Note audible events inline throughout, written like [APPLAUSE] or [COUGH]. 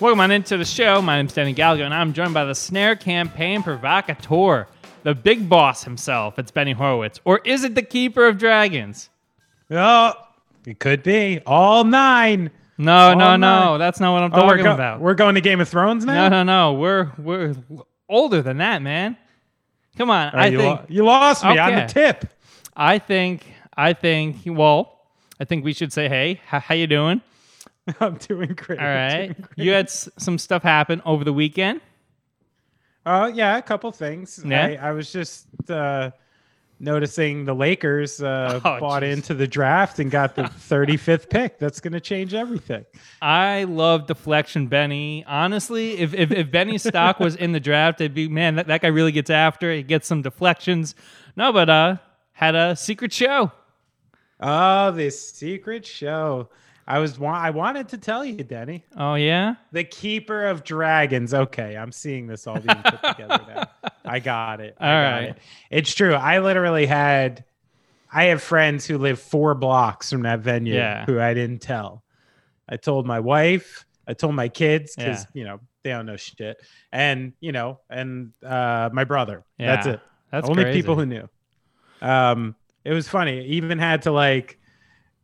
Welcome on into the show. My name's Danny Gallagher, and I'm joined by the snare campaign provocateur, the big boss himself. It's Benny Horowitz. Or is it the keeper of dragons? Oh, it could be all nine. No, Oh, no, no. no. That's not what I'm Oh, we're, talking go- about. we're going to Game of Thrones No, now. no, no. no. We're we're older than that, man. Come on. I you, think lo- you lost me on Okay. the tip. I think I think well, I think we should say, "Hey, how you doing?" [LAUGHS] I'm doing great. All right. You had s- some stuff happen over the weekend. Oh yeah, a couple things. Yeah? I, I was just uh, noticing the Lakers uh, [LAUGHS] Oh, bought jeez. into the draft and got the [LAUGHS] 35th pick. That's going to change everything. I love deflection, Benny. Honestly, if if, if Benny's stock was in the draft, it'd be man, that, that guy really gets after. it. He gets some deflections. No, but uh, had a secret show. Oh, this secret show. I was wa- I wanted to tell you, Denny. Oh yeah. The Keeper of Dragons. Okay, I'm seeing this all being put together now. I got it. I All got right. it. It's true. I literally had I have friends who live four blocks from that venue Yeah. who I didn't tell. I told my wife, I told my kids because Yeah. you know they don't know shit. And you know, and uh my brother. Yeah. That's it. That's Only crazy. people who knew. Um, it was funny. Even had to like,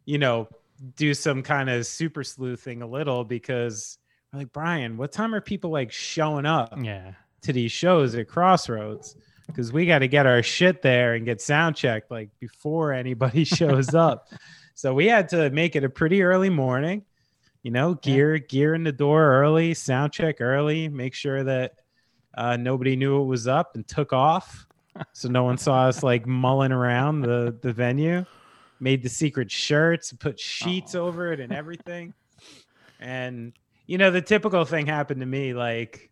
you know, do some kind of super sleuthing a little because we're like, Brian, what time are people like showing up Yeah. to these shows at Crossroads? Because we got to get our shit there and get sound checked like before anybody [LAUGHS] shows up. So we had to make it a pretty early morning. You know, gear gear in the door early, sound check early, make sure that uh, nobody knew it was up and took off, [LAUGHS] so no one saw us like mulling around the the venue. Made the secret shirts, put sheets Oh. over it, and [LAUGHS] everything. And you know, the typical thing happened to me. Like,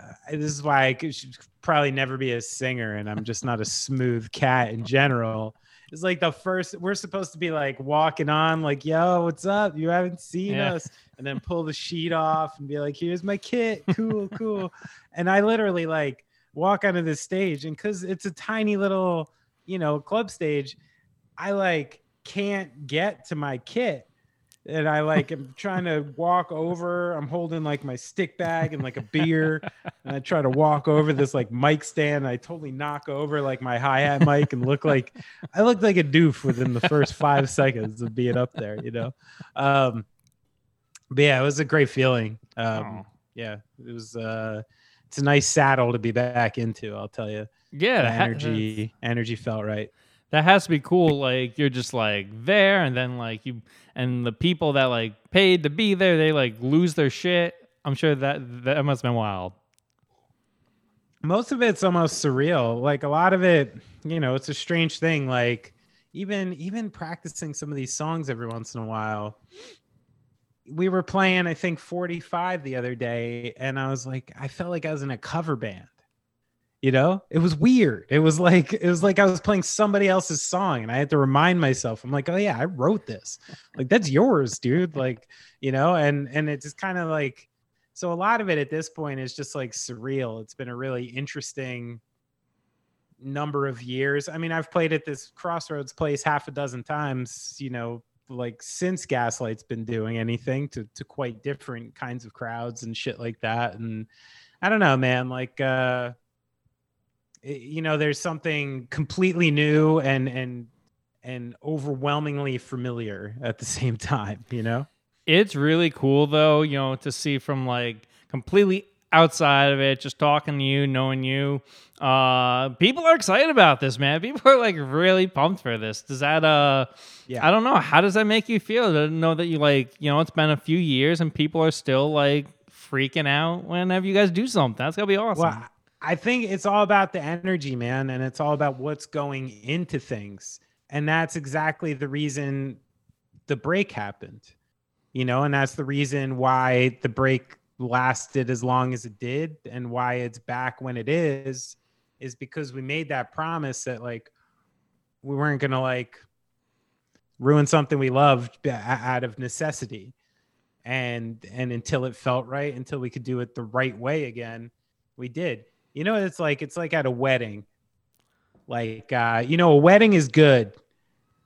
uh, this is why I could, should probably never be a singer, and I'm just not a smooth cat in general. It's like the first we're supposed to be like walking on, like, yo, what's up? You haven't seen Yeah. us, and then pull the sheet [LAUGHS] off and be like, here's my kit, [LAUGHS] cool, cool. And I literally like walk onto this stage, and because it's a tiny little, you know, club stage, I like can't get to my kit. And I like am trying to walk over. I'm holding like my stick bag and like a beer. And I try to walk over this like mic stand. I totally knock over like my hi-hat mic and look like I looked like a doof within the first five seconds of being up there, you know. Um but yeah, it was a great feeling. Um yeah, it was uh it's a nice saddle to be back into, I'll tell you. Yeah. The ha- energy energy felt right. That has to be cool. Like you're just like there, and then like you and the people that like paid to be there, they like lose their shit. I'm sure that that must have been wild. most of it's almost surreal like a lot of it you know it's a strange thing like even even practicing some of these songs every once in a while we were playing i think 45 the other day and i was like i felt like i was in a cover band you know? It was weird. It was like it was like i was playing somebody else's song and i had to remind myself i'm like oh yeah i wrote this. Like that's yours dude. Like you know? And and it's just kind of like so a lot of it at this point is just like surreal. It's been a really interesting number of years. I mean i've played at this crossroads place half a dozen times you know like since gaslight's been doing anything to to quite different kinds of crowds and shit like that. And i don't know man like uh you know there's something completely new and and and overwhelmingly familiar at the [LAUGHS] same time you know It's really cool though, you know, to see from like completely outside of it, just talking to you, knowing you. Uh people are excited about this, man. [LAUGHS] People are like really pumped for this. Does that uh Yeah. I don't know. How does that make you feel to know that you like, you know, it's been a few years and people are still like freaking out whenever you guys do something. That's gonna be awesome. Well, I think it's all about the energy, man, and it's all about what's going into things. And that's exactly the reason the break happened. You know, and that's the reason why the break lasted as long as it did and why it's back when it is is because we made that promise that like we weren't going to like ruin something we loved out of necessity. And and until it felt right, until we could do it the right way again, we did. You know, it's like it's like at a wedding. Like uh, you know, a wedding is good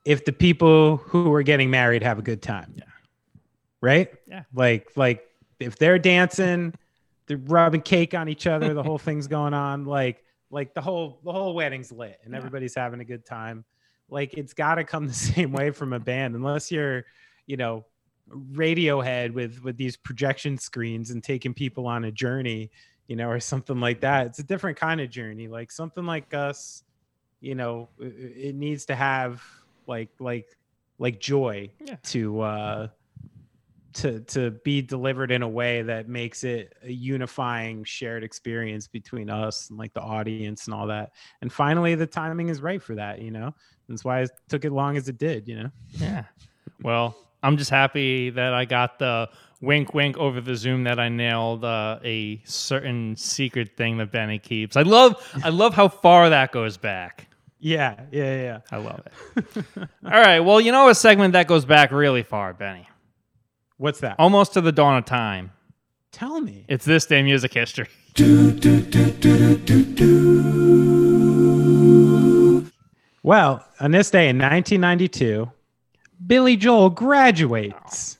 if the people who are getting married have a good time. Yeah. Right? Yeah. Like like if they're dancing, they're rubbing cake on each other, the whole [LAUGHS] thing's going on. Like like the whole the whole wedding's lit and Yeah. everybody's having a good time. Like it's got to come [LAUGHS] the same way from a band, unless you're, you know, Radiohead with with these projection screens and taking people on a journey, you know, or something like that. It's a different kind of journey. Like something like us, you know, it needs to have like like like joy Yeah. to uh to to be delivered in a way that makes it a unifying shared experience between us and like the audience and all that. And finally the timing is right for that, you know. That's why it took it long as it did, you know. Yeah. Well, I'm just happy that I got the wink, wink over the Zoom that I nailed uh, a certain secret thing that Benny keeps. I love, I love how far that goes back. Yeah, yeah, yeah. I love it. [LAUGHS] All right. Well, you know a segment that goes back really far, Benny, What's that? almost to the dawn of time. Tell me. It's this day music history. Do, do, do, Well, on this day in 1992, Billy Joel graduates.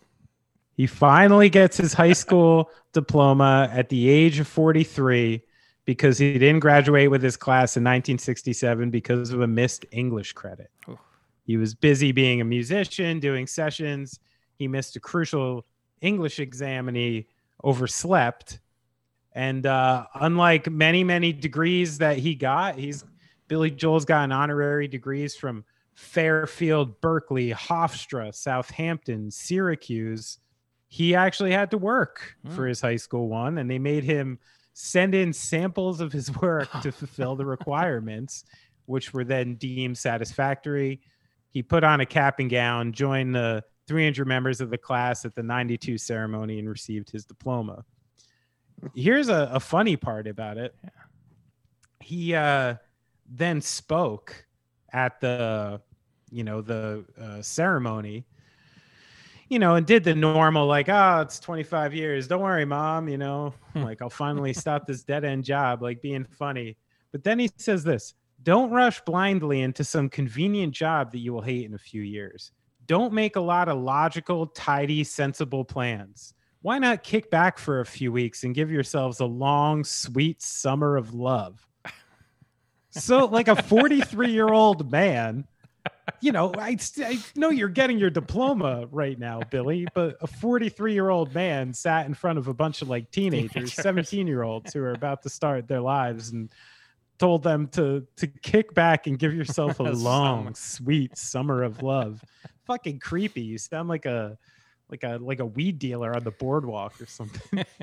He finally gets his high school [LAUGHS] diploma at the age of 43 because he didn't graduate with his class in 1967 because of a missed English credit. Oof. He was busy being a musician, doing sessions. He missed a crucial English exam and he overslept. And uh, unlike many, many degrees that he got, he's Billy Joel's gotten honorary degrees from Fairfield, Berkeley, Hofstra, Southampton, Syracuse. He actually had to work for Hmm. his high school one, and they made him send in samples of his [LAUGHS] work to [LAUGHS] fulfill the requirements, which were then deemed satisfactory. He put on a cap and gown, joined the 300 members of the class at the 92 ceremony, and received his diploma. Here's a, a funny part about it. He uh, then spoke at the, you know, the uh, ceremony, you know, and did the normal like, oh, it's 25 years. Don't worry, mom. You know, hmm. like I'll finally stop this dead end job, like being funny. But then he says this don't rush blindly into some convenient job that you will hate in a few years. Don't make a lot of logical, tidy, sensible plans. Why not kick back for a few weeks and give yourselves a long, sweet summer of love? So, like a 43 year old man, you know, I, I know you're getting your diploma right now, Billy, but a 43 year old man sat in front of a bunch of like teenagers, Teenagers. 17 year olds who are about to start their lives and told them to to kick back and give yourself a [LAUGHS] Summer. long, sweet summer of love. Fucking creepy. You sound like a like a like a weed dealer on the boardwalk or something. [LAUGHS]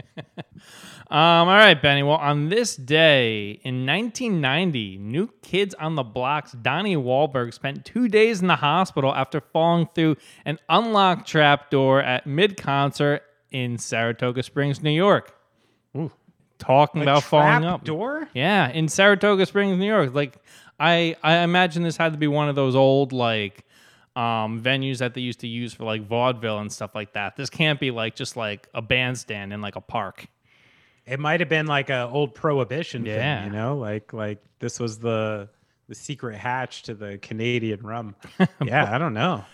Um, all right, Benny. Well, on this day in 1990, New Kids on the Block's Donnie Wahlberg spent two days in the hospital after falling through an unlocked trap door at mid concert in Saratoga Springs, New York. Ooh. Talking about falling up. door? Yeah, in Saratoga Springs, New York. Like I I imagine this had to be one of those old like um venues that they used to use for like vaudeville and stuff like that. This can't be like just like a bandstand in like a park. It might have been like a old prohibition Yeah. thing, you know, like like this was the the secret hatch to the Canadian rum. [LAUGHS] Yeah, I don't know.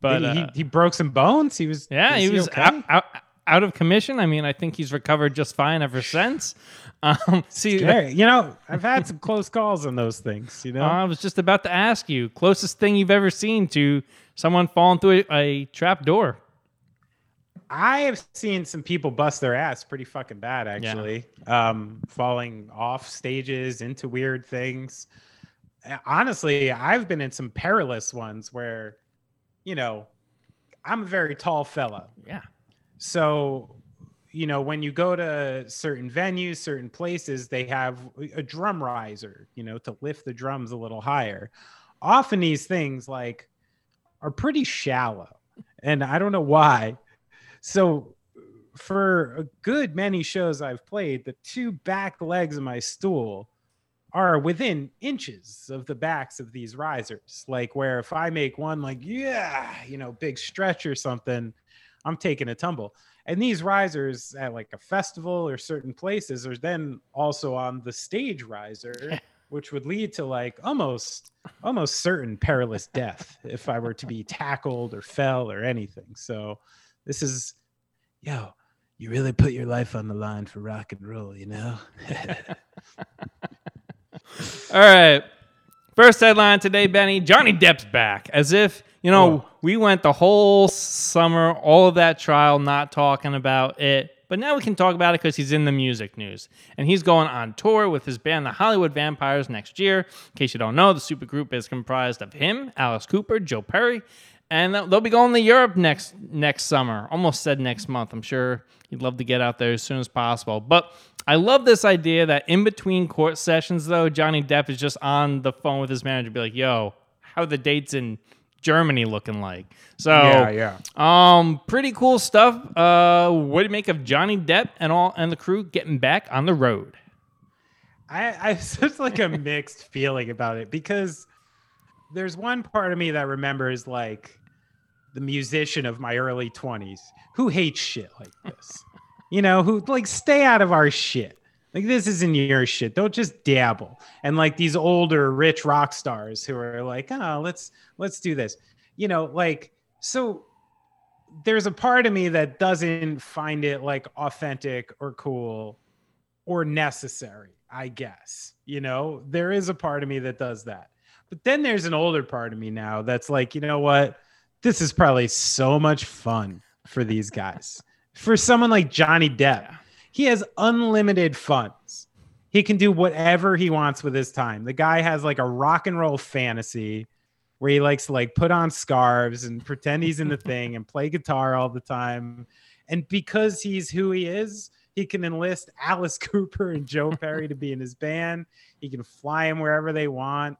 But he, uh, he broke some bones. He was yeah, is he was okay? out, out out of commission. I mean, I think he's recovered just fine ever [SIGHS] since. Um, see, Scary. You know, I've had some close calls on those things. You know, [LAUGHS] I was just about to ask you, closest thing you've ever seen to someone falling through a, a trap door. I have seen some people bust their ass pretty fucking bad, actually. Um, falling off stages into weird things. Honestly, I've been in some perilous ones where, you know, I'm a very tall fella. Yeah. So, you know, when you go to certain venues, certain places, they have a drum riser, you know, to lift the drums a little higher. Often these things like are pretty shallow. And I don't know why. So for a good many shows I've played, the two back legs of my stool are within inches of the backs of these risers. Like where if I make one like, yeah, you know, big stretch or something, I'm taking a tumble. And these risers at like a festival or certain places are then also on the stage riser, [LAUGHS] which would lead to like almost almost certain perilous death if I were to be tackled or fell or anything. So this is yo, you really put your life on the line for rock and roll, you know? [LAUGHS] All right. First headline today, Benny. Johnny Depp's back. As if, you know, Whoa. we went the whole summer, all of that trial, not talking about it. But now we can talk about it because he's in the music news. And he's going on tour with his band, the Hollywood Vampires, next year. In case you don't know, the supergroup is comprised of him, Alice Cooper, Joe Perry, and they'll be going to Europe next next summer. Almost said next month. I'm sure he'd love to get out there as soon as possible. But I love this idea that in between court sessions, though, Johnny Depp is just on the phone with his manager, be like, "Yo, how are the dates in Germany looking like?" So yeah. um, pretty cool stuff. Uh, what do you make of Johnny Depp and all and the crew getting back on the road? I, I have [LAUGHS] such like a mixed feeling about it because there's one part of me that remembers like the musician of my early 20s who hates shit like this. you know, who like stay out of our shit. Like this isn't your shit. Don't just dabble. And like these older rich rock stars who are like, "Oh, let's let's do this." You know, like so there's a part of me that doesn't find it like authentic or cool or necessary, I guess. You know, there is a part of me that does that. But then there's an older part of me now that's like, you know what? This is probably so much fun for these guys. For someone like Johnny Depp, he has unlimited funds. He can do whatever he wants with his time. The guy has like a rock and roll fantasy where he likes to like put on scarves and pretend he's in the [LAUGHS] thing and play guitar all the time. And because he's who he is, he can enlist Alice [LAUGHS] Cooper and Joe Perry to be in his band. He can fly him wherever they want.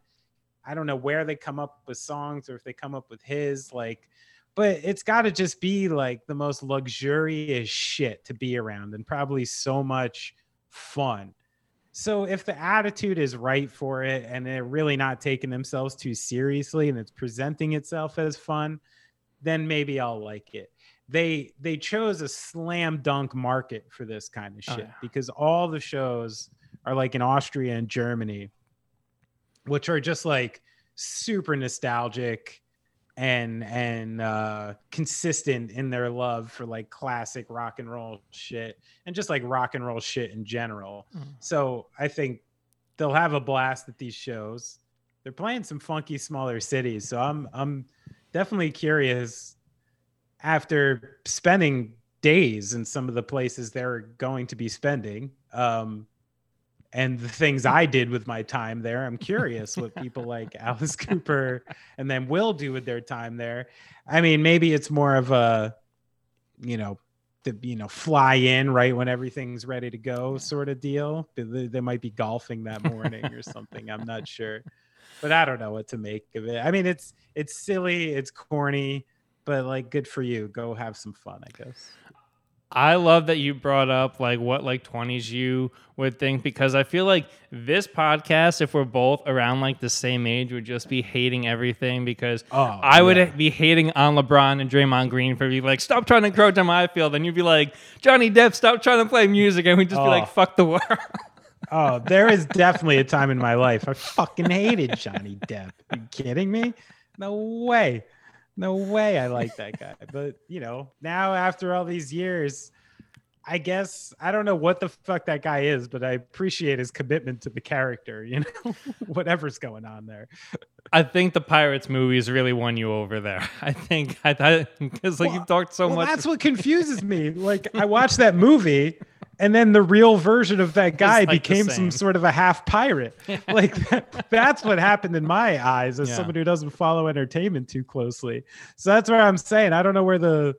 I don't know where they come up with songs or if they come up with his like but it's got to just be like the most luxurious shit to be around and probably so much fun. So if the attitude is right for it and they're really not taking themselves too seriously and it's presenting itself as fun, then maybe I'll like it. They they chose a slam dunk market for this kind of Oh, shit yeah. because all the shows are like in Austria and Germany, which are just like super nostalgic and and uh consistent in their love for like classic rock and roll shit and just like rock and roll shit in general. Mhm. So I think they'll have a blast at these shows. They're playing some funky smaller cities, so I'm I'm definitely curious after spending days in some of the places they're going to be spending. Um and the things I did with my time there. I'm curious what people like [LAUGHS] Alice Cooper and then will do with their time there. I mean, maybe it's more of a, you know, the you know fly in right when everything's ready to go sort of deal. They, they might be golfing that morning or [LAUGHS] something. I'm not sure, but I don't know what to make of it. I mean, it's it's silly, it's corny, but like good for you. Go have some fun, I guess. I love that you brought up like what like 20s you would think because I feel like this podcast, if we're both around like the same age, would just be hating everything because Oh, I would yeah. be hating on LeBron and Draymond Green for being like, stop trying to encroach on my field. And you'd be like, Johnny Depp, stop trying to play music. And we'd just be Oh. like, fuck the world. [LAUGHS] Oh, there is definitely a time in my life I fucking hated Johnny Depp. Are you kidding me? No way. No way I like that guy. But, you know, now after all these years, I guess I don't know what the fuck that guy is, but I appreciate his commitment to the character, you know, [LAUGHS] whatever's going on there. I think the Pirates movies really won you over there. I think I thought because like Well, you've talked so well, much. that's what confuses me. Like I watched that movie and then the real version of that [LAUGHS] guy like became some sort of a half pirate. [LAUGHS] like that, that's what happened in my eyes as Yeah. someone who doesn't follow entertainment too closely. So that's where I'm saying I don't know where the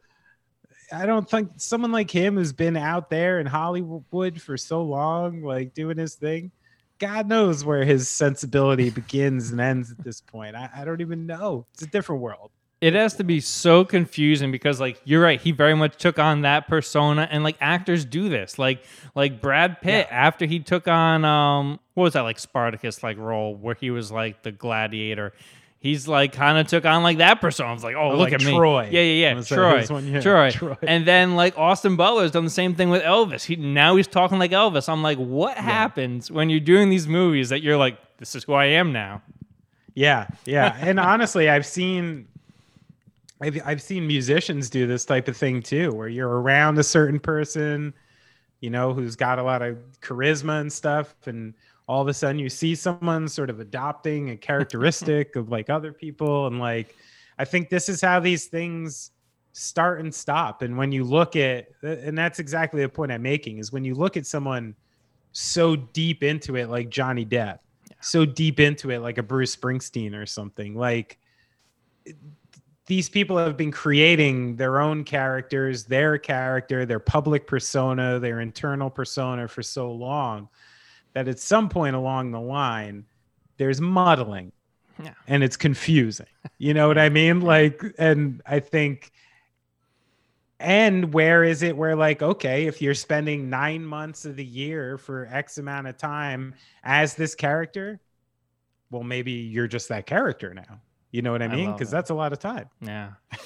I don't think someone like him who's been out there in Hollywood for so long, like doing his thing. God knows where his sensibility begins and ends at this point. I, I don't even know. It's a different world. It has to be so confusing because like you're right he very much took on that persona and like actors do this like like brad pitt after he took on um what was that like spartacus like role where he was like the gladiator he's like kind of took on like that persona I was like oh, Oh, look like at me Troy. yeah yeah yeah troy one? Yeah, troy. Troy. and then like austin butler's done the same thing with elvis he now he's talking like elvis i'm like what happens when you're doing these movies that you're like this is who i am now Yeah, yeah. And honestly, I've seen I've I've seen musicians do this type of thing too, where you're around a certain person, you know, who's got a lot of charisma and stuff, and all of a sudden you see someone sort of adopting a characteristic of like other people, and like I think this is how these things start and stop. And when you look at, and that's exactly the point I'm making, is when you look at someone so deep into it, like Johnny Depp, yeah. so deep into it, like a Bruce Springsteen or something, like these people have been creating their own characters, their character, their public persona, their internal persona for so long that at some point along the line, there's muddling yeah. and it's confusing. You know what I mean? Like, and I think, and where is it where, like, okay, if you're spending nine months of the year for X amount of time as this character, well, maybe you're just that character now. You know what I mean? Because that's a lot of time. Yeah. [LAUGHS]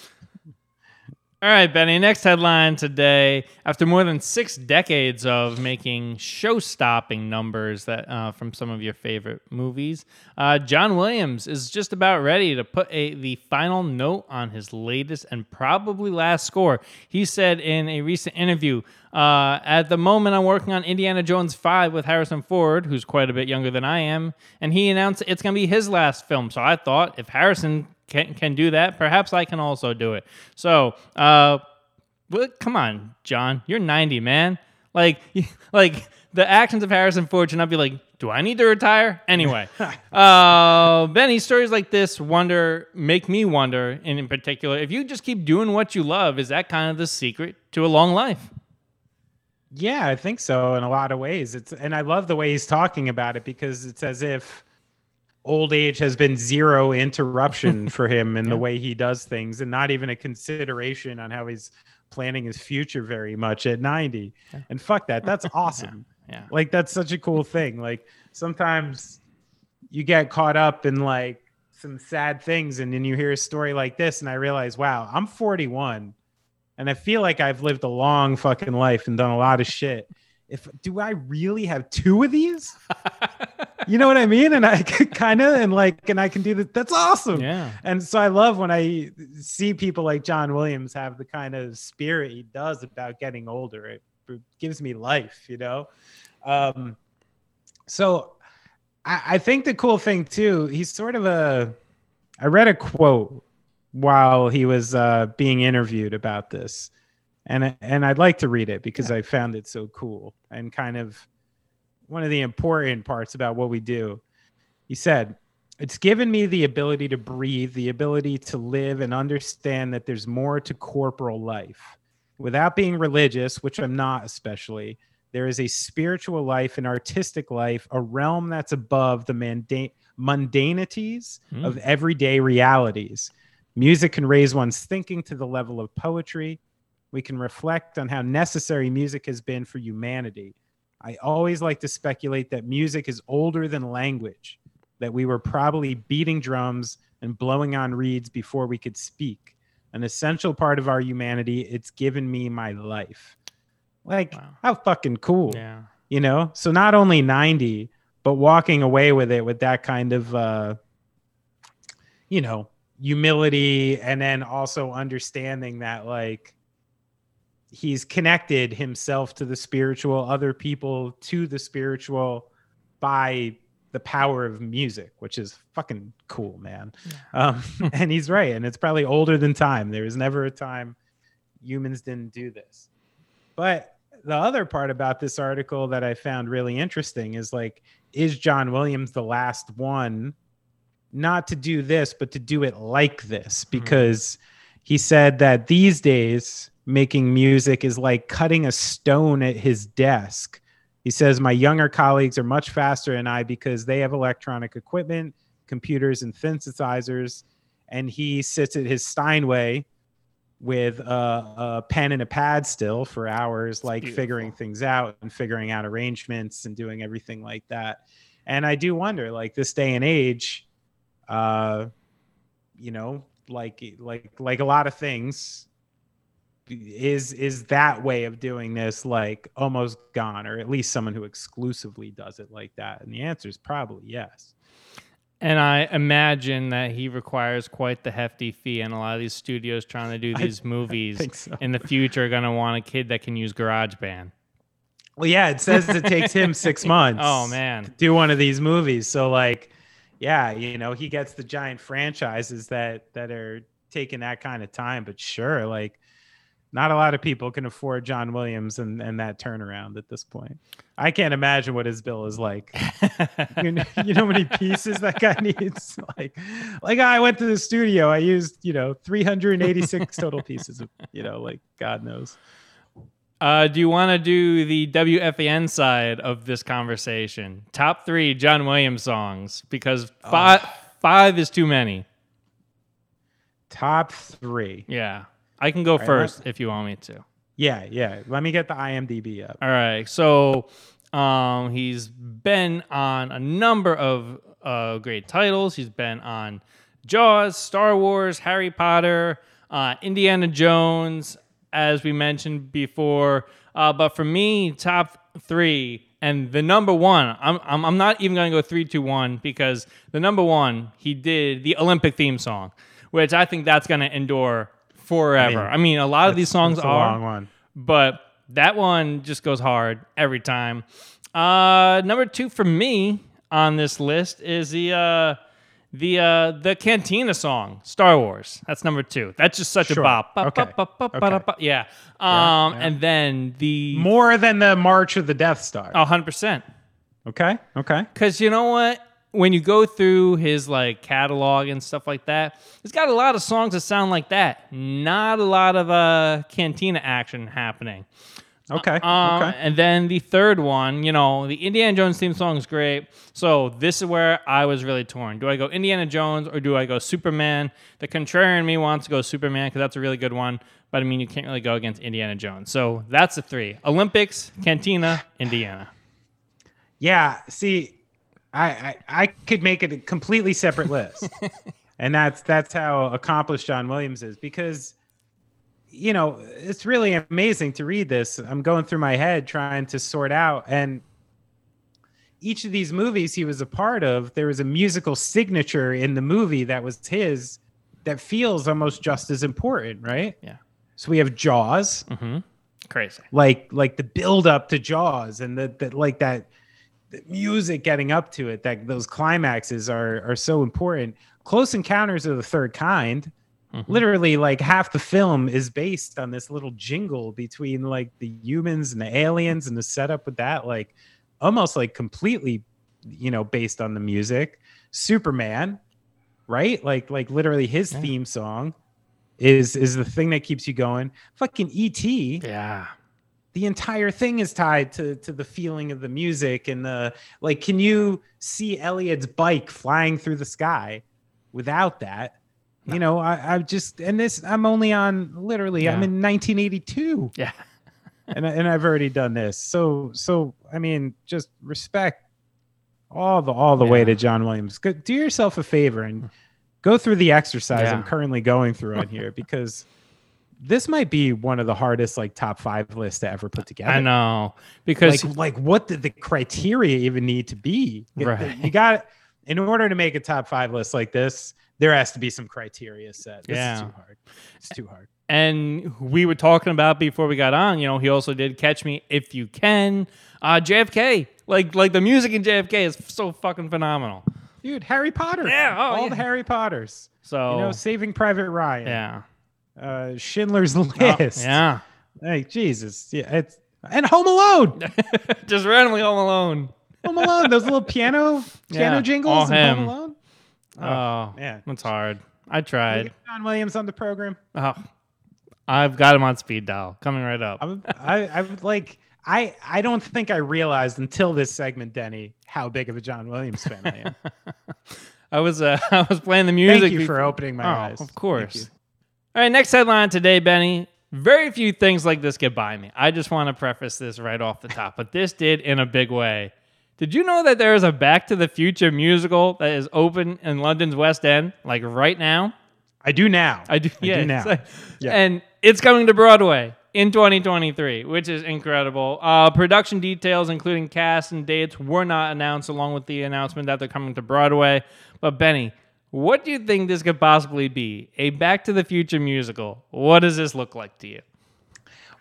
All right, Benny. Next headline today. After more than six decades of making show-stopping numbers that uh, from some of your favorite movies, uh, John Williams is just about ready to put a the final note on his latest and probably last score. He said in a recent interview, uh, "At the moment, I'm working on Indiana Jones 5 with Harrison Ford, who's quite a bit younger than I am, and he announced it's going to be his last film. So I thought if Harrison can can do that, perhaps I can also do it. So, uh, well, come on, John, you're 90, man. Like, [LAUGHS] like the actions of Harrison Ford should not be like, do I need to retire? Anyway, [LAUGHS] uh, Benny, stories like this wonder make me wonder, and in particular, if you just keep doing what you love, is that kind of the secret to a long life? Yeah, I think so in a lot of ways. It's and I love the way he's talking about it because it's as if old age has been zero interruption [LAUGHS] for him in yeah. the way he does things and not even a consideration on how he's planning his future very much at 90 yeah. and fuck that that's [LAUGHS] awesome yeah. yeah. like that's such a cool thing like sometimes you get caught up in like some sad things and then you hear a story like this and i realize wow i'm 41 and i feel like i've lived a long fucking life and done a lot of shit if do I really have two of these? you know what I mean? And I [LAUGHS] kind of and like and I can do that. That's awesome. Yeah. And so I love when I see people like John Williams have the kind of spirit he does about getting older. It, it gives me life, you know. Um, so I, I think the cool thing too, he's sort of a. I read a quote while he was uh, being interviewed about this and and I'd like to read it because yeah. I found it so cool and kind of one of the important parts about what we do. He said, "It's given me the ability to breathe, the ability to live and understand that there's more to corporal life. Without being religious, which I'm not especially, there is a spiritual life, an artistic life, a realm that's above the mundane mundanities mm. of everyday realities. Music can raise one's thinking to the level of poetry." We can reflect on how necessary music has been for humanity. I always like to speculate that music is older than language, that we were probably beating drums and blowing on reeds before we could speak. An essential part of our humanity. It's given me my life. Like, wow. how fucking cool. Yeah. You know? So not only 90, but walking away with it with that kind of, uh, you know, humility and then also understanding that, like, he's connected himself to the spiritual, other people to the spiritual by the power of music, which is fucking cool, man. Yeah. Um, [LAUGHS] and he's right. And it's probably older than time. There was never a time humans didn't do this. But the other part about this article that I found really interesting is like, is John Williams the last one not to do this, but to do it like this? Mm-hmm. Because mm-hmm. he said that these days, making music is like cutting a stone at his desk. He says, My younger colleagues are much faster than I because they have electronic equipment, computers, and synthesizers. And he sits at his Steinway with a, a pen and a pad still for hours, like figuring things out and figuring out arrangements and doing everything like that. And I do wonder, like this day and age, uh, you know, like like like a lot of things, is is that way of doing this like almost gone or at least someone who exclusively does it like that and the answer is probably yes And I imagine that he requires quite the hefty fee, and a lot of these studios trying to do [LAUGHS] these movies think so. in the future are going to want a kid that can use GarageBand. Well, yeah, it says it takes him six [LAUGHS] months. Oh to man, do one of these movies. So like, yeah, you know, he gets the giant franchises that that are taking that kind of time. But sure, like, not a lot of people can afford John Williams and and that turnaround at this point. I can't imagine what his bill is like. [LAUGHS] you, know, you know how many pieces that guy [LAUGHS] needs? Like, like I went to the studio. I used you know 386 [LAUGHS] total pieces of you know like God knows. Uh, do you want to do the WFAN side of this conversation? Top three John Williams songs because five five is too many. Top three. Yeah, I can go right, first if you want me to. Yeah, yeah. Let me get the IMDb up. All right, so um, he's been on a number of uh, great titles. He's been on Jaws, Star Wars, Harry Potter, uh, Indiana Jones, as we mentioned before. Uh, but for me, top three and the number one, I'm, I'm, I'm not even going to go three, two, one because the number one, he did the Olympic theme song, which I think that's going to endure forever. I mean, a lot of these songs are but that one just goes hard every time. Uh, number two for me on this list is the uh, the uh, the Cantina song, Star Wars. That's number two. That's just such Sure. a bop. Bop, Okay. bop, bop, Okay. Yeah. Um, yeah. and then the More than the March of the Death Star. hundred percent. Okay. Okay. Because you know what? When you go through his like catalog and stuff like that, he's got a lot of songs that sound like that. Not a lot of uh cantina action happening. Okay. Um, okay. And then the third one, you know, the Indiana Jones theme song is great. So this is where I was really torn. Do I go Indiana Jones or do I go Superman? The contrarian me wants to go Superman because that's a really good one. But I mean, you can't really go against Indiana Jones. So that's the three Olympics, Cantina, Indiana. Yeah. See, I, I I could make it a completely separate list, [LAUGHS] and that's that's how accomplished John Williams is because. You know, it's really amazing to read this. I'm going through my head trying to sort out, and each of these movies he was a part of, there was a musical signature in the movie that was his that feels almost just as important, right? Yeah. So we have Jaws, Mm-hmm. Crazy. like like the build up to Jaws and the, the like that music getting up to it, that those climaxes are are so important. Close Encounters of the Third Kind, Mhm. literally like half the film is based on this little jingle between like the humans and the aliens and the setup with that, like almost like completely, you know, based on the music. Superman, right? Like like literally his Yeah. theme song is is the thing that keeps you going. Fucking ET Yeah. The entire thing is tied to to the feeling of the music and the like can you see elliot's bike flying through the sky without that? You know i i just and this i'm only on literally i'm in 1982 Yeah. [LAUGHS] and, and i've already done this. So so i mean just respect all the all the way to john williams. Go, do yourself a favor and go through the exercise i'm currently going through on here because this might be one of the hardest like top five lists to ever put together I know. Because like like what did the criteria even need to be Right. you got in order to make a top five list like this there has to be some criteria set this Yeah. is too hard it's too hard and we were talking about before we got on. You know, he also did "Catch Me If You Can." Uh, JFK, like like the music in JFK is so fucking phenomenal. dude harry potter Yeah, oh, all yeah. the harry potters So you know saving private ryan yeah, uh schindler's Oh, list yeah, hey jesus yeah it's and home alone [LAUGHS] just randomly Home Alone. home alone those little piano [LAUGHS] piano Yeah, jingles all in him. home alone Oh, man. it's hard. I tried. john williams on the program Oh, I've got him on speed dial, coming right up. I'm, I, I would like. I I don't think I realized until this segment, Denny, how big of a John Williams fan I am. [LAUGHS] I was uh, I was playing the music. Thank you before- for opening my oh, eyes. Of course. All right, next headline today, Benny. Very few things like this get by me. I just want to preface this right off the top, but this did in a big way. Did you know that there is a Back to the Future musical that is open in London's West End, like right now? I do now. I do. I yeah, do now. like- [LAUGHS] Yeah. And it's coming to Broadway. in 2023, which is incredible. Uh, production details, including cast and dates, were not announced, along with the announcement that they're coming to Broadway. But Benny, what do you think this could possibly be? A Back to the Future musical. What does this look like to you?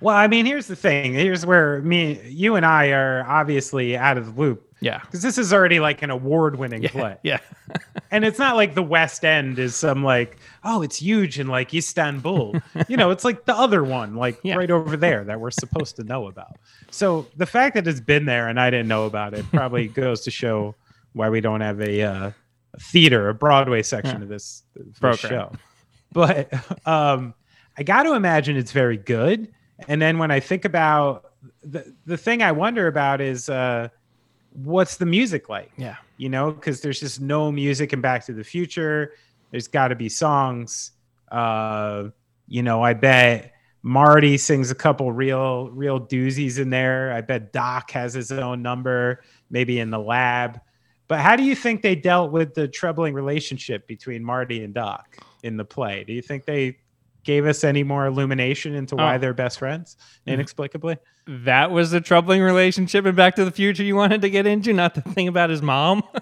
Well, I mean, here's the thing. Here's where me, you, and I are obviously out of the loop Yeah. because this is already like an award-winning Yeah. play, Yeah. [LAUGHS] and it's not like the West End is some like, oh, it's huge in like Istanbul. [LAUGHS] you know, it's like the other one, like Yeah. right over there that we're supposed to know about. So the fact that it's been there and I didn't know about it probably [LAUGHS] goes to show why we don't have a, uh, a theater, a Broadway section Yeah. of this, this Program. show. But um, I got to imagine it's very good. And then when I think about the the thing I wonder about is uh, what's the music like? Yeah. You know, because there's just no music in Back to the Future. There's got to be songs. Uh, you know, I bet Marty sings a couple real real doozies in there. I bet Doc has his own number, maybe in the lab. But how do you think they dealt with the troubling relationship between Marty and Doc in the play? Do you think they gave us any more illumination into why Oh. they're best friends inexplicably? That was the troubling relationship in Back to the Future you wanted to get into, not the thing about his mom. [LAUGHS]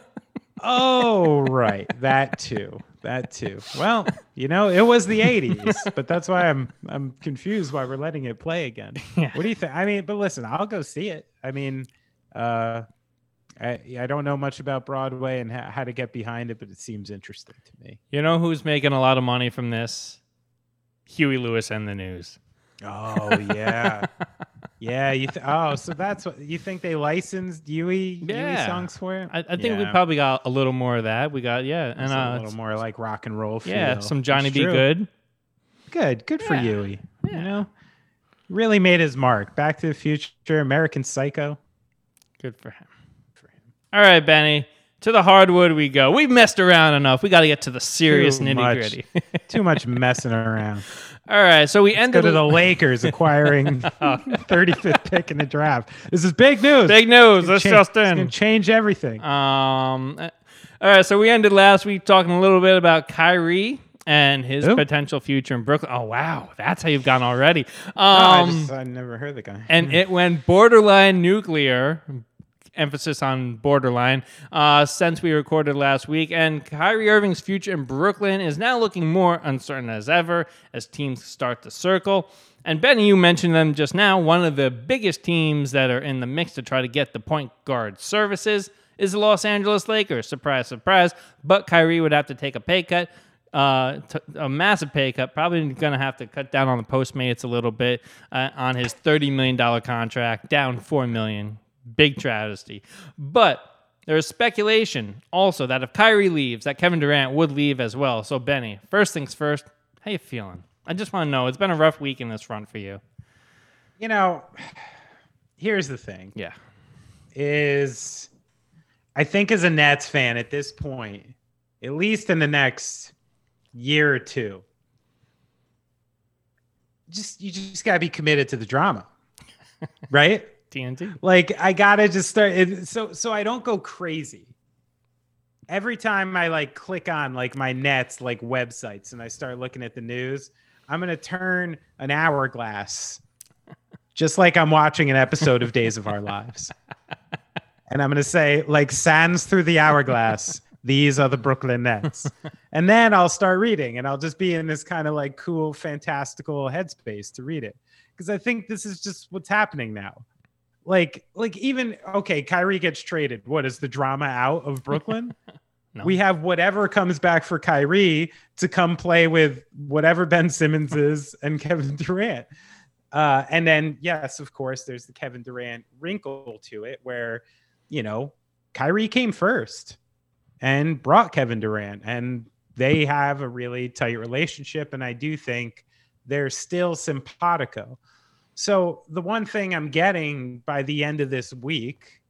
Oh, right. That too. That too. Well, you know, it was the 80s, [LAUGHS] but that's why I'm I'm confused why we're letting it play again. Yeah. What do you think? I mean, but listen, I'll go see it. I mean, uh I, I don't know much about Broadway and how, how to get behind it, but it seems interesting to me. You know who's making a lot of money from this? Huey Lewis and the News. Oh yeah, [LAUGHS] yeah. You th- oh, so that's what you think they licensed Huey, Yeah. songs for it? I, I think we probably got a little more of that. We got yeah, and uh, a little more like rock and roll. yeah, some Johnny It's B. true. Good. Good, good for Huey. Yeah. You know, really made his mark. Back to the Future, American Psycho. Good for him. All right, Benny. To the hardwood we go. We've messed around enough. We got to get to the serious Too nitty much. gritty. Too much messing around. [LAUGHS] All right, so we Go ended to the Lakers [LAUGHS] acquiring [LAUGHS] 35th pick in the draft. This is big news. big news. It's Let's cha- just in. change everything. Um, all right, so we ended last week talking a little bit about Kyrie and his Who? potential future in Brooklyn. Oh wow, that's how you've gone already. Um, Oh, I just I never heard the guy. and it went borderline nuclear. Emphasis on borderline. Uh, since we recorded last week, and Kyrie Irving's future in Brooklyn is now looking more uncertain as ever as teams start to circle. And Benny, you mentioned them just now. One of the biggest teams that are in the mix to try to get the point guard services is the Los Angeles Lakers. Surprise, surprise. But Kyrie would have to take a pay cut uh, t- a massive pay cut. Probably going to have to cut down on the Postmates a little bit uh, on his thirty million dollar contract, down four million. Big travesty. But there is speculation also that if Kyrie leaves, that Kevin Durant would leave as well. So Benny, first things first, how you feeling? I just want to know. It's been a rough week in this front for you. You know, [SIGHS] here's the thing. Yeah. is I think as a Nets fan at this point, at least in the next year or two, just you just gotta be committed to the drama. [LAUGHS] right? TNT. Like I gotta just start it, so so I don't go crazy. Every time I like click on like my Nets like websites and I start looking at the news, I'm gonna turn an hourglass, just like I'm watching an episode of Days of Our Lives. And I'm gonna say, like sands through the hourglass, these are the Brooklyn Nets. And then I'll start reading and I'll just be in this kind of like cool, fantastical headspace to read it. Because I think this is just what's happening now like like even okay Kyrie gets traded. What is the drama out of Brooklyn? [LAUGHS] No. we have whatever comes back for Kyrie to come play with whatever Ben Simmons [LAUGHS] is and Kevin Durant. Uh and then yes of course there's the Kevin Durant wrinkle to it where you know Kyrie came first and brought Kevin Durant and they have a really tight relationship and I do think they're still simpatico so the one thing I'm getting by the end of this week,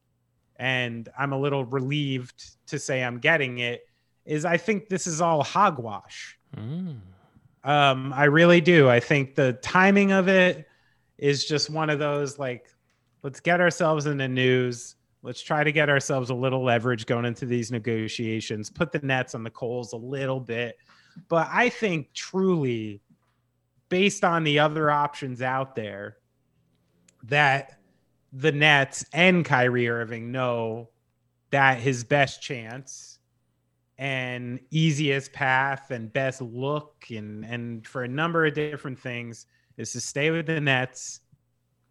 and I'm a little relieved to say I'm getting it, is I think this is all hogwash. Mm. Um, I really do. I think the timing of it is just one of those like, let's get ourselves in the news. Let's try to get ourselves a little leverage going into these negotiations, put the nets on the coals a little bit. But I think truly based on the other options out there that the Nets and Kyrie Irving know that his best chance and easiest path and best look and and for a number of different things is to stay with the Nets,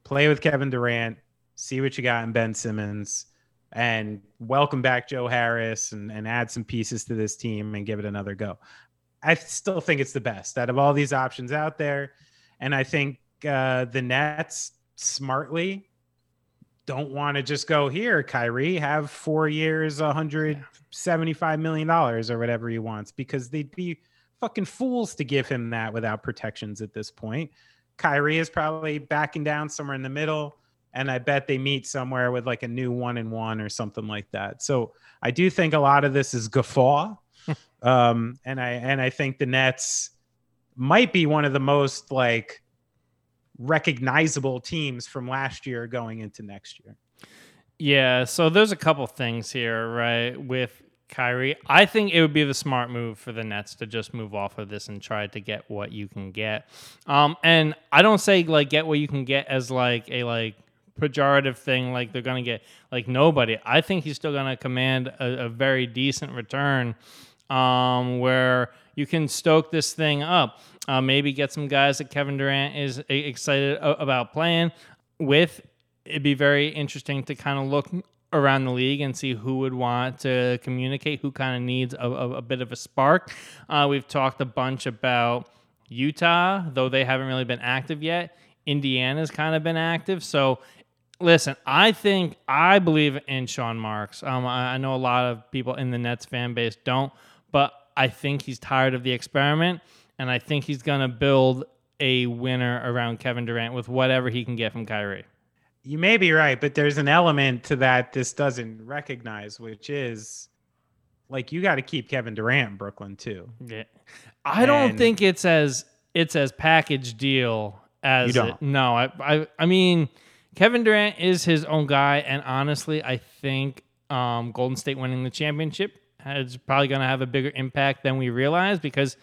play with Kevin Durant, see what you got in Ben Simmons, and welcome back Joe Harris and, and add some pieces to this team and give it another go. I still think it's the best out of all these options out there. And I think uh, the Nets smartly don't want to just go here, Kyrie, have four years, $175 million or whatever he wants, because they'd be fucking fools to give him that without protections at this point. Kyrie is probably backing down somewhere in the middle. And I bet they meet somewhere with like a new one and one or something like that. So I do think a lot of this is guffaw. Um, and I and I think the Nets might be one of the most like recognizable teams from last year going into next year. Yeah, so there's a couple things here, right? With Kyrie, I think it would be the smart move for the Nets to just move off of this and try to get what you can get. Um, and I don't say like get what you can get as like a like pejorative thing, like they're gonna get like nobody. I think he's still gonna command a, a very decent return, um, where you can stoke this thing up. Uh, maybe get some guys that Kevin Durant is excited about playing with. It'd be very interesting to kind of look around the league and see who would want to communicate, who kind of needs a, a, a, bit of a spark. Uh, we've talked a bunch about Utah, though they haven't really been active yet. Indiana's kind of been active. So, listen, I think, I believe in Sean Marks. Um, I, I know a lot of people in the Nets fan base don't, but I think he's tired of the experiment and I think he's going to build a winner around Kevin Durant with whatever he can get from Kyrie. You may be right, but there's an element to that this doesn't recognize, which is like you got to keep Kevin Durant in Brooklyn too. Yeah. I and don't think it's as it's as package deal as you don't. It, no, I, I I mean Kevin Durant is his own guy, and honestly, I think um, Golden State winning the championship is probably going to have a bigger impact than we realize because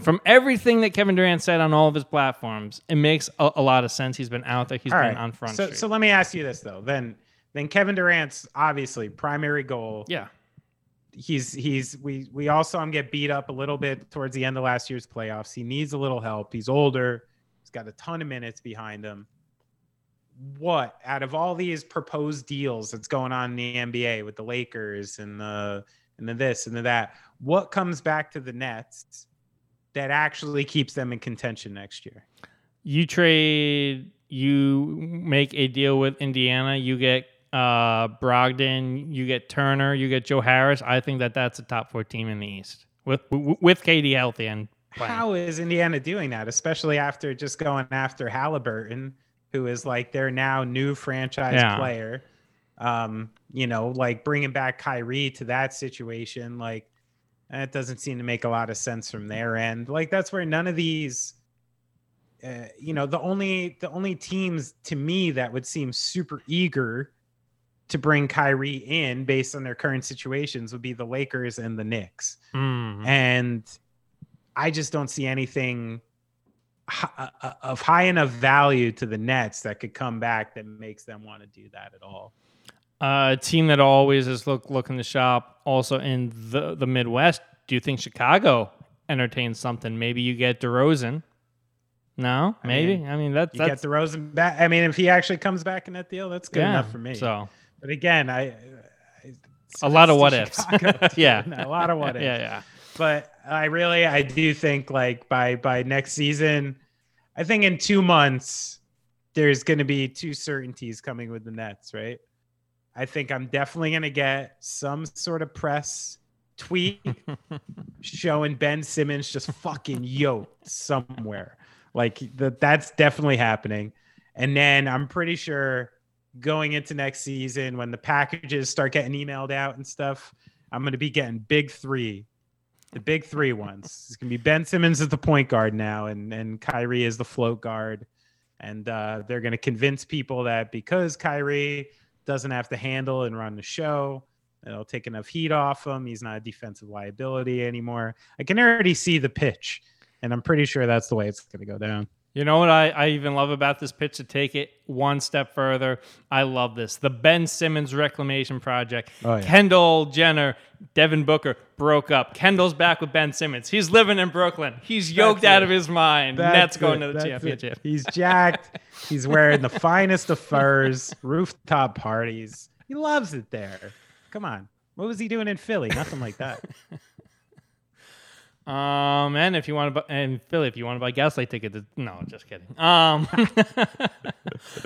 from everything that Kevin Durant said on all of his platforms, it makes a, a lot of sense. He's been out there. He's all been right. on front. So, street. so let me ask you this though. Then, then Kevin Durant's obviously primary goal. Yeah. He's he's we we all saw him get beat up a little bit towards the end of last year's playoffs. He needs a little help. He's older. He's got a ton of minutes behind him. What out of all these proposed deals that's going on in the NBA with the Lakers and the and then this and then that, what comes back to the Nets that actually keeps them in contention next year. You trade, you make a deal with Indiana, you get uh, Brogdon, you get Turner, you get Joe Harris. I think that that's a top four team in the East with with KD healthy and. Playing. How is Indiana doing that, especially after just going after Halliburton, who is like their now new franchise yeah. player? Um, you know, like bringing back Kyrie to that situation, like that doesn't seem to make a lot of sense from their end. Like that's where none of these, uh, you know, the only the only teams to me that would seem super eager to bring Kyrie in based on their current situations would be the Lakers and the Knicks. Mm. And I just don't see anything uh, uh, of high enough value to the Nets that could come back that makes them want to do that at all. Uh, a team that always is look looking to shop also in the the Midwest. Do you think Chicago entertains something? Maybe you get DeRozan. No, maybe. I mean, I mean that's you that's, get DeRozan back. I mean, if he actually comes back in that deal, that's good yeah, enough for me. So, but again, I, I a lot of what ifs. [LAUGHS] yeah, [LAUGHS] a lot of what [LAUGHS] ifs. yeah, yeah. But I really, I do think like by by next season, I think in two months, there's going to be two certainties coming with the Nets, right? I think I'm definitely going to get some sort of press tweet [LAUGHS] showing Ben Simmons just fucking yoked somewhere. Like that that's definitely happening. And then I'm pretty sure going into next season when the packages start getting emailed out and stuff, I'm going to be getting big 3. The big 3 ones. It's going to be Ben Simmons as the point guard now and and Kyrie is the float guard. And uh, they're going to convince people that because Kyrie doesn't have to handle and run the show. It'll take enough heat off him. He's not a defensive liability anymore. I can already see the pitch, and I'm pretty sure that's the way it's going to go down. You know what I, I even love about this pitch to take it one step further? I love this. The Ben Simmons Reclamation Project. Oh, yeah. Kendall Jenner, Devin Booker broke up. Kendall's back with Ben Simmons. He's living in Brooklyn. He's yoked That's out it. of his mind. That's Nets going to the That's it. championship. He's jacked. He's wearing the finest of furs, rooftop parties. He loves it there. Come on. What was he doing in Philly? Nothing like that. [LAUGHS] Um, and if you want to, buy, and Philly, if you want to buy Gaslight tickets, no, just kidding. Um, [LAUGHS]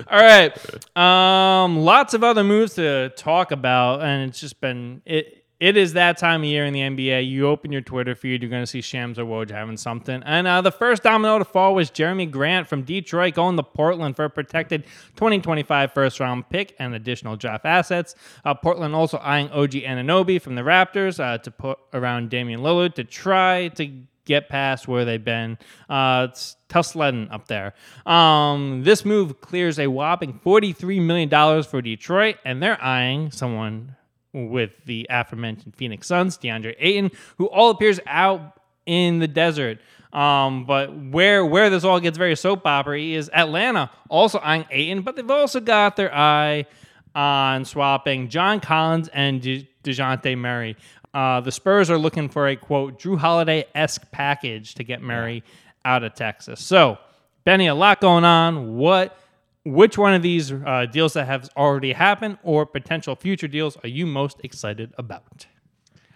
all right. Um, lots of other moves to talk about, and it's just been it. It is that time of year in the NBA. You open your Twitter feed, you're going to see Shams or Woj having something. And uh, the first domino to fall was Jerami Grant from Detroit going to Portland for a protected 2025 first round pick and additional draft assets. Uh, Portland also eyeing OG Anunoby from the Raptors uh, to put around Damian Lillard to try to get past where they've been. Uh, it's tough sledding up there. Um, this move clears a whopping $43 million for Detroit, and they're eyeing someone with the aforementioned Phoenix Suns, DeAndre Ayton, who all appears out in the desert. Um, but where where this all gets very soap opery is Atlanta also eyeing Ayton, but they've also got their eye on swapping John Collins and De- Dejounte Murray. Uh, the Spurs are looking for a quote Jrue Holiday esque package to get Murray out of Texas. So, Benny, a lot going on. What which one of these uh, deals that have already happened or potential future deals are you most excited about?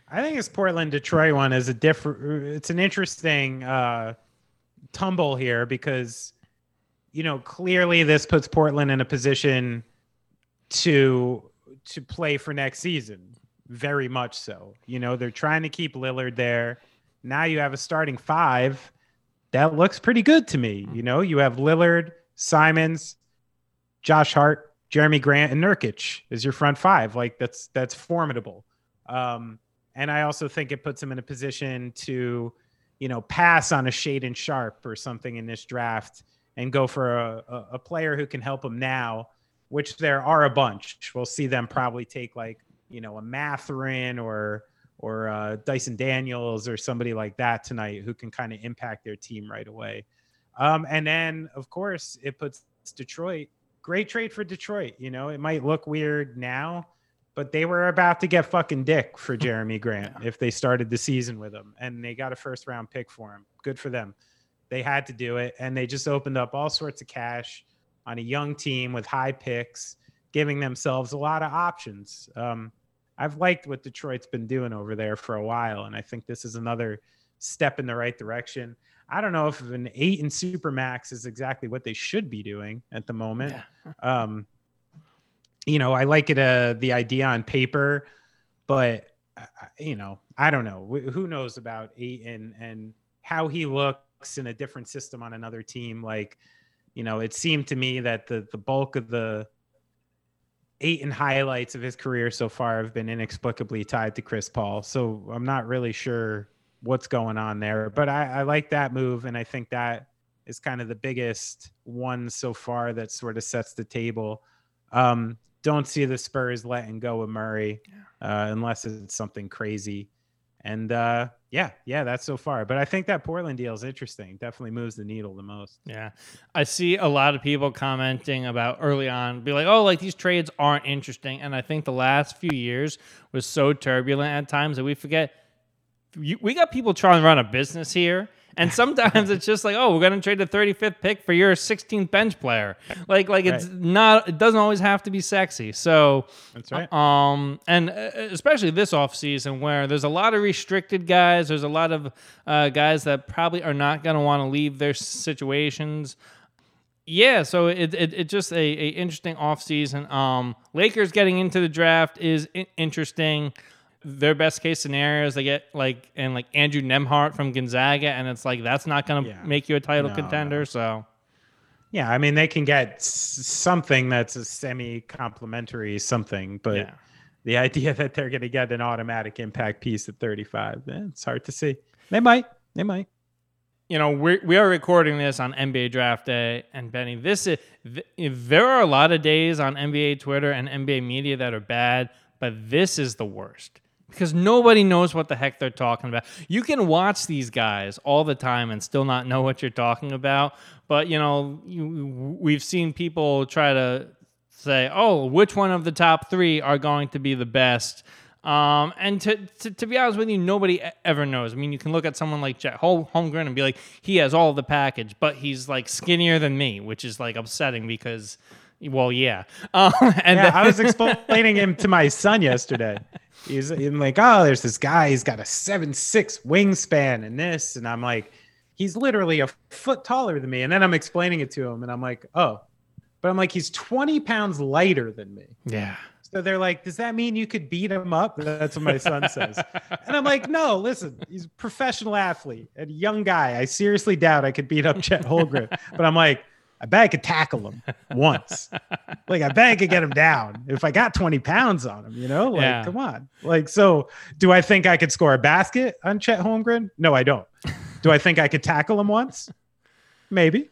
I think this Portland Detroit one is a different. It's an interesting uh, tumble here because, you know, clearly this puts Portland in a position to to play for next season. Very much so. You know, they're trying to keep Lillard there. Now you have a starting five that looks pretty good to me. You know, you have Lillard, Simons, Josh Hart, Jerami Grant, and Nurkic is your front five. Like that's that's formidable. Um, and I also think it puts him in a position to, you know, pass on a Shaedon Sharpe or something in this draft and go for a, a, a player who can help him now, which there are a bunch. We'll see them probably take like, you know, a Mathurin or or uh, Dyson Daniels or somebody like that tonight who can kind of impact their team right away. Um, and then, of course, it puts Detroit. Great trade for Detroit. You know, it might look weird now, but they were about to get fucking dick for [LAUGHS] Jerami Grant Yeah. if they started the season with him, and they got a first round pick for him. Good for them. They had to do it, and they just opened up all sorts of cash on a young team with high picks, giving themselves a lot of options. Um, I've liked what Detroit's been doing over there for a while, and I think this is another step in the right direction. I don't know if an Ayton Supermax is exactly what they should be doing at the moment. Um, you know, I like it, uh, the idea on paper, but uh, you know, I don't know. Who knows about Ayton and how he looks in a different system on another team? Like, you know, it seemed to me that the the bulk of the Ayton highlights of his career so far have been inexplicably tied to Chris Paul. So I'm not really sure what's going on there, but I, I like that move, and I think that is kind of the biggest one so far that sort of sets the table. Um, don't see the Spurs letting go of Murray uh, unless it's something crazy. And uh, yeah, yeah, that's so far. But I think that Portland deal is interesting. Definitely moves the needle the most. Yeah. I see a lot of people commenting about early on, be like, oh, like these trades aren't interesting. And I think the last few years was so turbulent at times that we forget you, we got people trying to run a business here. And [LAUGHS] sometimes it's just like, oh, we're gonna trade the 35th pick for your 16th bench player. Like, like it's not. It doesn't always have to be sexy. So, That's right. um, and uh, especially this offseason where there's a lot of restricted guys, there's a lot of uh, guys that probably are not going to want to leave their situations. Yeah, so it, it, it just a, a interesting offseason. Um, Lakers getting into the draft is interesting. Their best case scenario is they get like and like Andrew Nembhard from Gonzaga, and it's like that's not going to Yeah. make you a title No, contender. no. So Yeah, I mean they can get something that's a semi-complimentary something, but yeah. the [LAUGHS] idea that they're going to get an automatic impact piece at 35, eh, it's hard to see. They might. They might. you know we we are recording this on NBA Draft Day, and Benny, this is th- there are a lot of days on NBA Twitter and NBA media that are bad, but this is the worst. Because nobody knows what the heck they're talking about. You can watch these guys all the time and still not know what you're talking about. But you know, you, we've seen people try to say, "Oh, which one of the top three are going to be the best?" Um, and to, to, to be honest with you, nobody ever knows. I mean, you can look at someone like Chet Holmgren and be like, he has all the package, but he's like skinnier than me, which is like upsetting because, well, yeah. Um, [LAUGHS] and Yeah, then- I was explaining him to my son yesterday. [LAUGHS] He's I'm like, oh, there's this guy. He's got a seven six wingspan and this, and I'm like, he's literally a foot taller than me. And then I'm explaining it to him, and I'm like, oh, but I'm like, he's 20 pounds lighter than me. yeah. So they're like, does that mean you could beat him up? That's what my son says. And I'm like, no, listen, he's a professional athlete a young guy. I seriously doubt I could beat up Chet Holmgren. but I'm like, I bet I could tackle him once. like, I bet I could get him down if I got 20 pounds on him, you know? Like, Yeah. come on. Like, so do I think I could score a basket on Chet Holmgren? No, I don't. Do I think I could tackle him once? Maybe.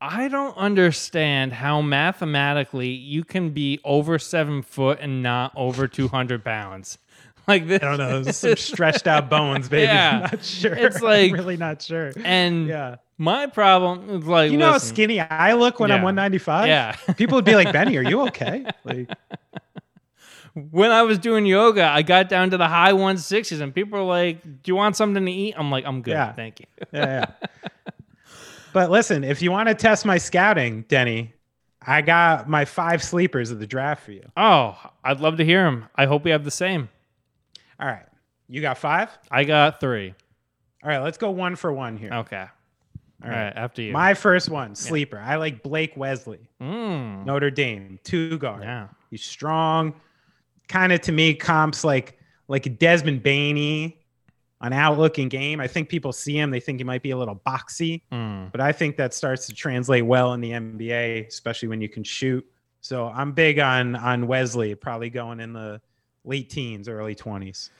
I don't understand how mathematically you can be over seven foot and not over 200 pounds. [LAUGHS] Like this. I don't know. Some stretched out bones, baby. [LAUGHS] Yeah. I'm [LAUGHS] not sure. It's I'm like- really not sure. And Yeah. My problem is like, You know how skinny I look when I'm 195? Yeah. [LAUGHS] People would be like, Benny, are you [LAUGHS] okay? Like, when I was doing yoga, I got down to the high 160s, and people were like, "Do you want something to eat?" I'm like, "I'm good, Yeah. thank you." yeah, yeah. [LAUGHS] but listen, if you want to test my scouting, Denny, I got my five sleepers of the draft for you. Oh, I'd love to hear them. I hope we have the same. All right. You got five? I got three. All right, let's go one for one here. Okay. All right. after you. My first one, sleeper. I like Blake Wesley, Mm, Notre Dame, two guard. yeah. He's strong. Kind of to me, comps like like Desmond Bainey on outlook and game. I think people see him, they think he might be a little boxy, Mm. but I think that starts to translate well in the NBA, especially when you can shoot. So I'm big on on Wesley, probably going in the late teens, early twenties.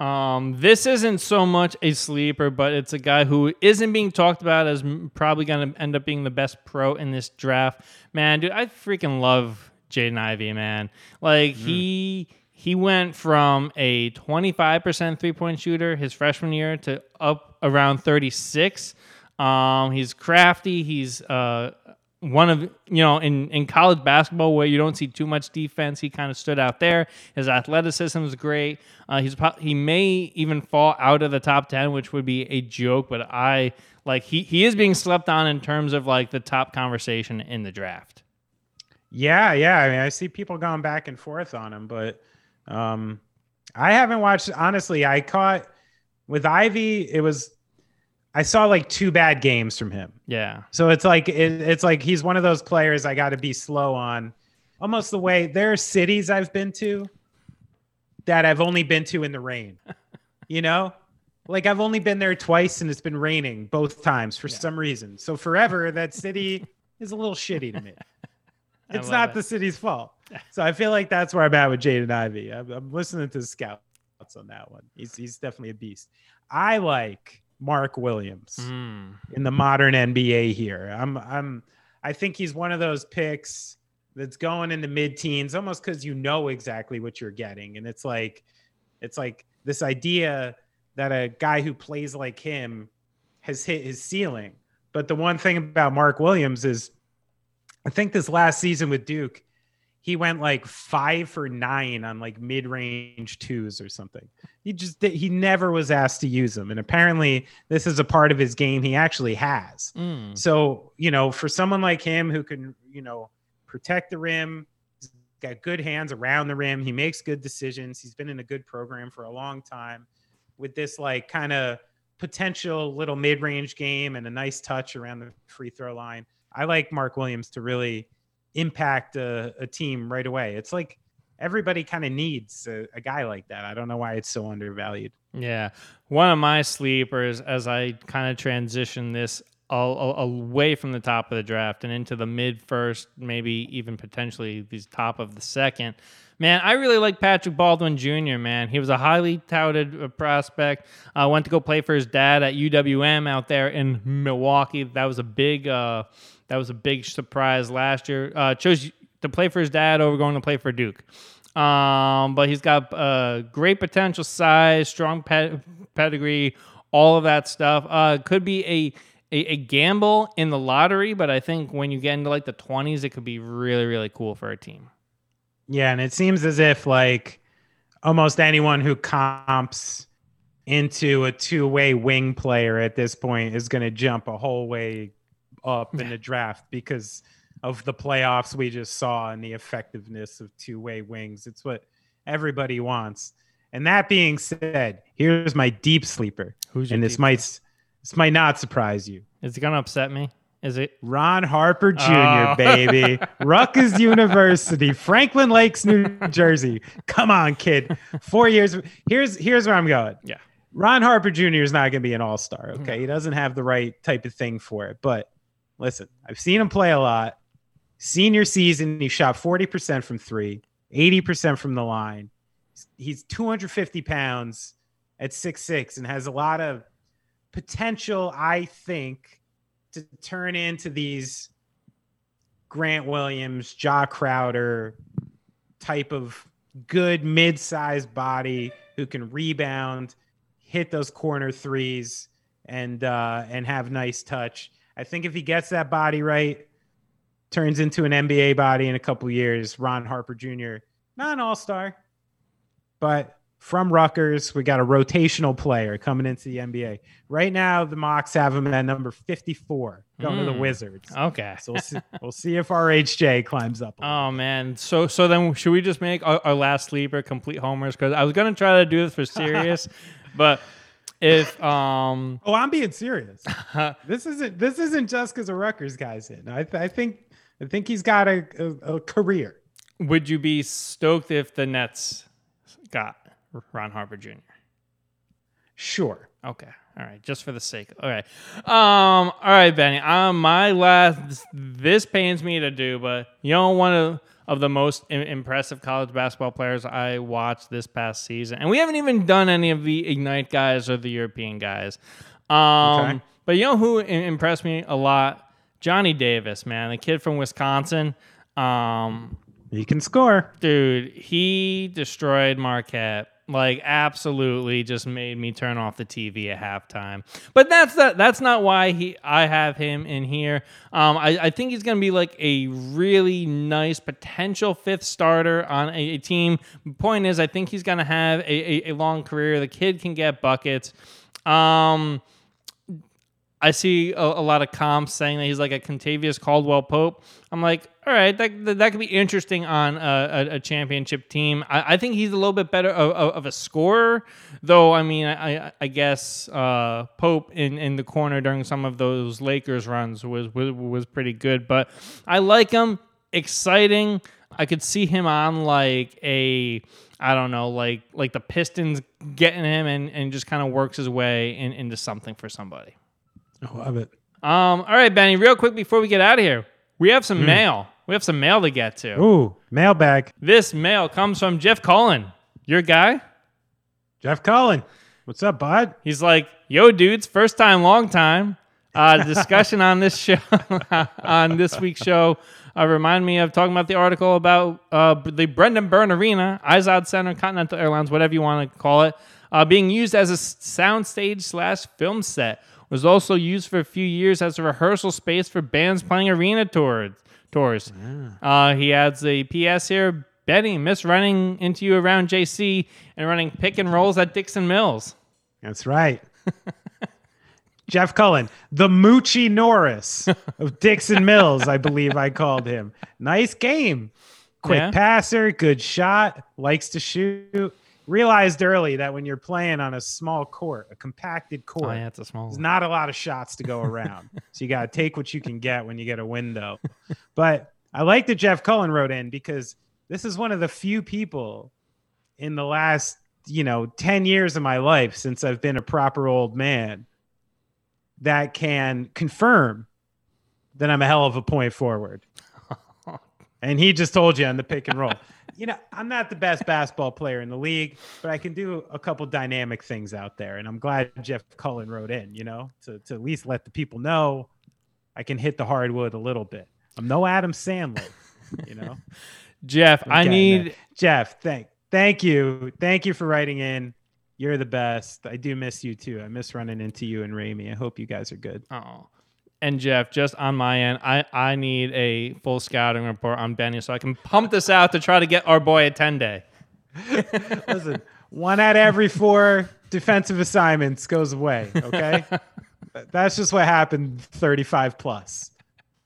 Um, this isn't so much a sleeper, but it's a guy who isn't being talked about as probably going to end up being the best pro in this draft. Man, dude, I freaking love Jaden Ivey, man. Like he he went from a 25% three-point shooter his freshman year to up around 36. Um, he's crafty. He's uh one of you know in in college basketball where you don't see too much defense he kind of stood out there his athleticism is great uh, he's he may even fall out of the top 10 which would be a joke but i like he he is being slept on in terms of like the top conversation in the draft Yeah, yeah. I mean, I see people going back and forth on him, but um, I haven't watched. Honestly, I caught with Ivey. It was I saw like two bad games from him. yeah So it's like it, it's like he's one of those players I got to be slow on. Almost the way there are cities I've been to that I've only been to in the rain. [LAUGHS] You know? Like I've only been there twice and it's been raining both times for some reason. So forever that city [LAUGHS] is a little shitty to me. [LAUGHS] It's not it. the city's fault. So I feel like that's where I'm at with Jaden Ivey. I'm, I'm listening to the scouts on that one. He's he's definitely a beast. I like Mark Williams Mm. in the modern NBA here. I'm I'm I think he's one of those picks that's going in the mid-teens almost cuz you know exactly what you're getting and it's like it's like this idea that a guy who plays like him has hit his ceiling. But the one thing about Mark Williams is I think this last season with Duke he went like 5 for 9 on like mid-range twos or something. He just he never was asked to use them and apparently this is a part of his game he actually has. Mm. So, you know, for someone like him who can, you know, protect the rim, he's got good hands around the rim, he makes good decisions. He's been in a good program for a long time with this like kind of potential little mid-range game and a nice touch around the free throw line. I like Mark Williams to really impact a, a team right away. It's like everybody kind of needs a, a guy like that. I don't know why it's so undervalued. Yeah. One of my sleepers as I kind of transition this a- a- away from the top of the draft and into the mid first, maybe even potentially the top of the second. Man, I really like Patrick Baldwin Jr., man. He was a highly touted uh, prospect. Uh, went to go play for his dad at UWM out there in Milwaukee. That was a big uh, that was a big surprise last year. Uh, chose to play for his dad over going to play for Duke. Um, but he's got uh, great potential, size, strong ped- pedigree, all of that stuff. Uh, could be a, a a gamble in the lottery, but I think when you get into like the twenties, it could be really really cool for a team. Yeah, and it seems as if like almost anyone who comps into a two-way wing player at this point is going to jump a whole way up in the draft because of the playoffs we just saw and the effectiveness of two-way wings. It's what everybody wants. And that being said, here's my deep sleeper. Who's and this might this might not surprise you. Is it gonna upset me? Is it? Ron Harper Jr., Oh. baby. [LAUGHS] Rutgers University, Franklin Lakes, New Jersey. Come on, kid. Four years. Here's here's where I'm going. Yeah. Ron Harper Jr. is not going to be an all star. Okay. He doesn't have the right type of thing for it. But listen, I've seen him play a lot. Senior season, he shot 40% from three, 80% from the line. He's 250 pounds at six six and has a lot of potential, I think, to turn into these Grant Williams, Jae Crowder type of good mid-sized body who can rebound, hit those corner threes, and uh, and have nice touch. I think if he gets that body right, turns into an NBA body in a couple years. Ron Harper Jr. not an all-star, but from Rutgers, we got a rotational player coming into the NBA. Right now, the mocks have him at number 54, going to the Mm. Wizards. Okay. So we'll see, we'll see if RHJ climbs up. Oh man, so so then should we just make our, our last sleeper complete homers? Because I was gonna try to do this for serious, [LAUGHS] but if um [LAUGHS] Oh, I'm being serious. [LAUGHS] this isn't this isn't just because of Rutgers guys in. I, th- I think I think he's got a, a, a career. would you be stoked if the Nets got Ron Harper Jr.? Sure. Okay. All right. Just for the sake. All right. Um. All right, Benny. Um. My last. This pains me to do, but you know, one of of the most im- impressive college basketball players I watched this past season, and we haven't even done any of the Ignite guys or the European guys. Um. Okay. But you know who im- impressed me a lot? Johnny Davis, man, the kid from Wisconsin. Um He can score. dude, he destroyed Marquette. Like absolutely just made me turn off the TV at halftime. But that's not that's not why he I have him in here. Um I, I think he's gonna be like a really nice potential fifth starter on a, a team. Point is I think he's gonna have a, a, a long career. The kid can get buckets. Um I see a, a lot of comps saying that he's like a Kentavious Caldwell Pope. I'm like, all right, that that, could be interesting on a, a, a championship team. I, I think he's a little bit better of, of, of a scorer, though. I mean, I I guess uh, Pope in, in the corner during some of those Lakers runs was, was was pretty good. But I like him, exciting. I could see him on like a I don't know, like like the Pistons getting him and, and just kind of works his way in, into something for somebody. I love it. Um, all right, Benny, real quick before we get out of here, we have some mail. We have some mail to get to. Ooh, mailbag. This mail comes from Jeff Cullen, your guy. Jeff Cullen. What's up, bud? He's like, "Yo, dudes, first time, long time." Uh, [LAUGHS] discussion on this show, [LAUGHS] on this week's show, uh, remind me of talking about the article about uh, the Brendan Byrne Arena, Izod Center, Continental Airlines, whatever you want to call it, uh, being used as a soundstage slash film set. Was also used for a few years as a rehearsal space for bands playing arena tours. Tours. Uh, he adds a PS here. Benny, miss running into you around JC and running pick and rolls at Dixon Mills. That's right. [LAUGHS] Jeff Cullen, the Moochie Norris [LAUGHS] of Dixon Mills, I believe I called him. Nice game. Quick Yeah. passer, good shot, likes to shoot. Realized early that when you're playing on a small court, a compacted Oh, court, yeah, it's a small there's one. not a lot of shots to go around. [LAUGHS] so you got to take what you can get when you get a window. But I like that Jeff Cullen wrote in because this is one of the few people in the last, you know, 10 years of my life since I've been a proper old man that can confirm that I'm a hell of a point forward. [LAUGHS] and he just told you on the pick and roll. You know, I'm not the best basketball player in the league, but I can do a couple dynamic things out there. And I'm glad Jeff Cullen wrote in, you know, to, to at least let the people know I can hit the hardwood a little bit. I'm no Adam Sandler, you know. [LAUGHS] Jeff, I need. Jeff. Thank thank you, thank you for writing in. You're the best. I do miss you too. I miss running into you and Rami. I hope you guys are good. Oh. And Jeff, just on my end, I, I need a full scouting report on Benny so I can pump this out to try to get our boy a 10 day. [LAUGHS] Listen, one out of every four defensive assignments goes away. Okay, [LAUGHS] that's just what happened. Thirty-five plus,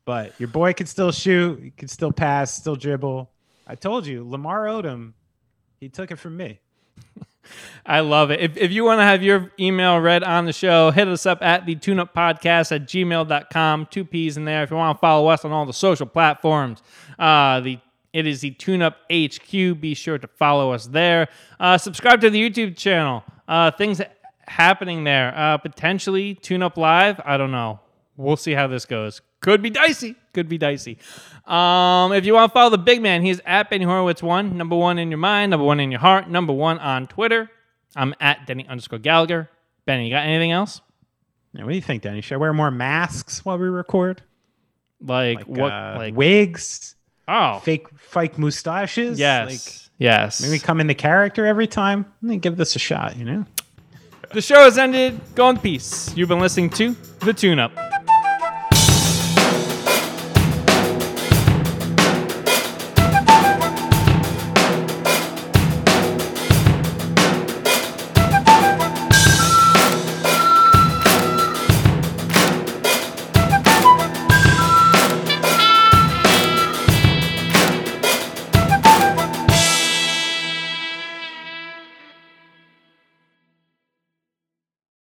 but your boy can still shoot. He can still pass, still dribble. I told you, Lamar Odom, he took it from me. I love it. If, if you want to have your email read on the show, hit us up at the tuneup podcast at gmail.com. Two P's in there. If you want to follow us on all the social platforms, uh, the it is the TuneUp HQ. Be sure to follow us there. Uh, subscribe to the YouTube channel. Uh, things happening there. Uh, potentially TuneUp Live. I don't know. We'll see how this goes. Could be dicey. Could be dicey. Um, if you want to follow the big man, he's at Benny Horowitz one, number one in your mind, number one in your heart, number one on Twitter. I'm at Denny underscore Gallagher. Benny, you got anything else? Now, what do you think, Danny? Should I wear more masks while we record? Like, Like, what? uh, like wigs, oh fake fake mustaches? yes, Like, yes. maybe come into character every time. Let me give this a shot. You know. The show has ended. Go in peace. You've been listening to The Tune Up.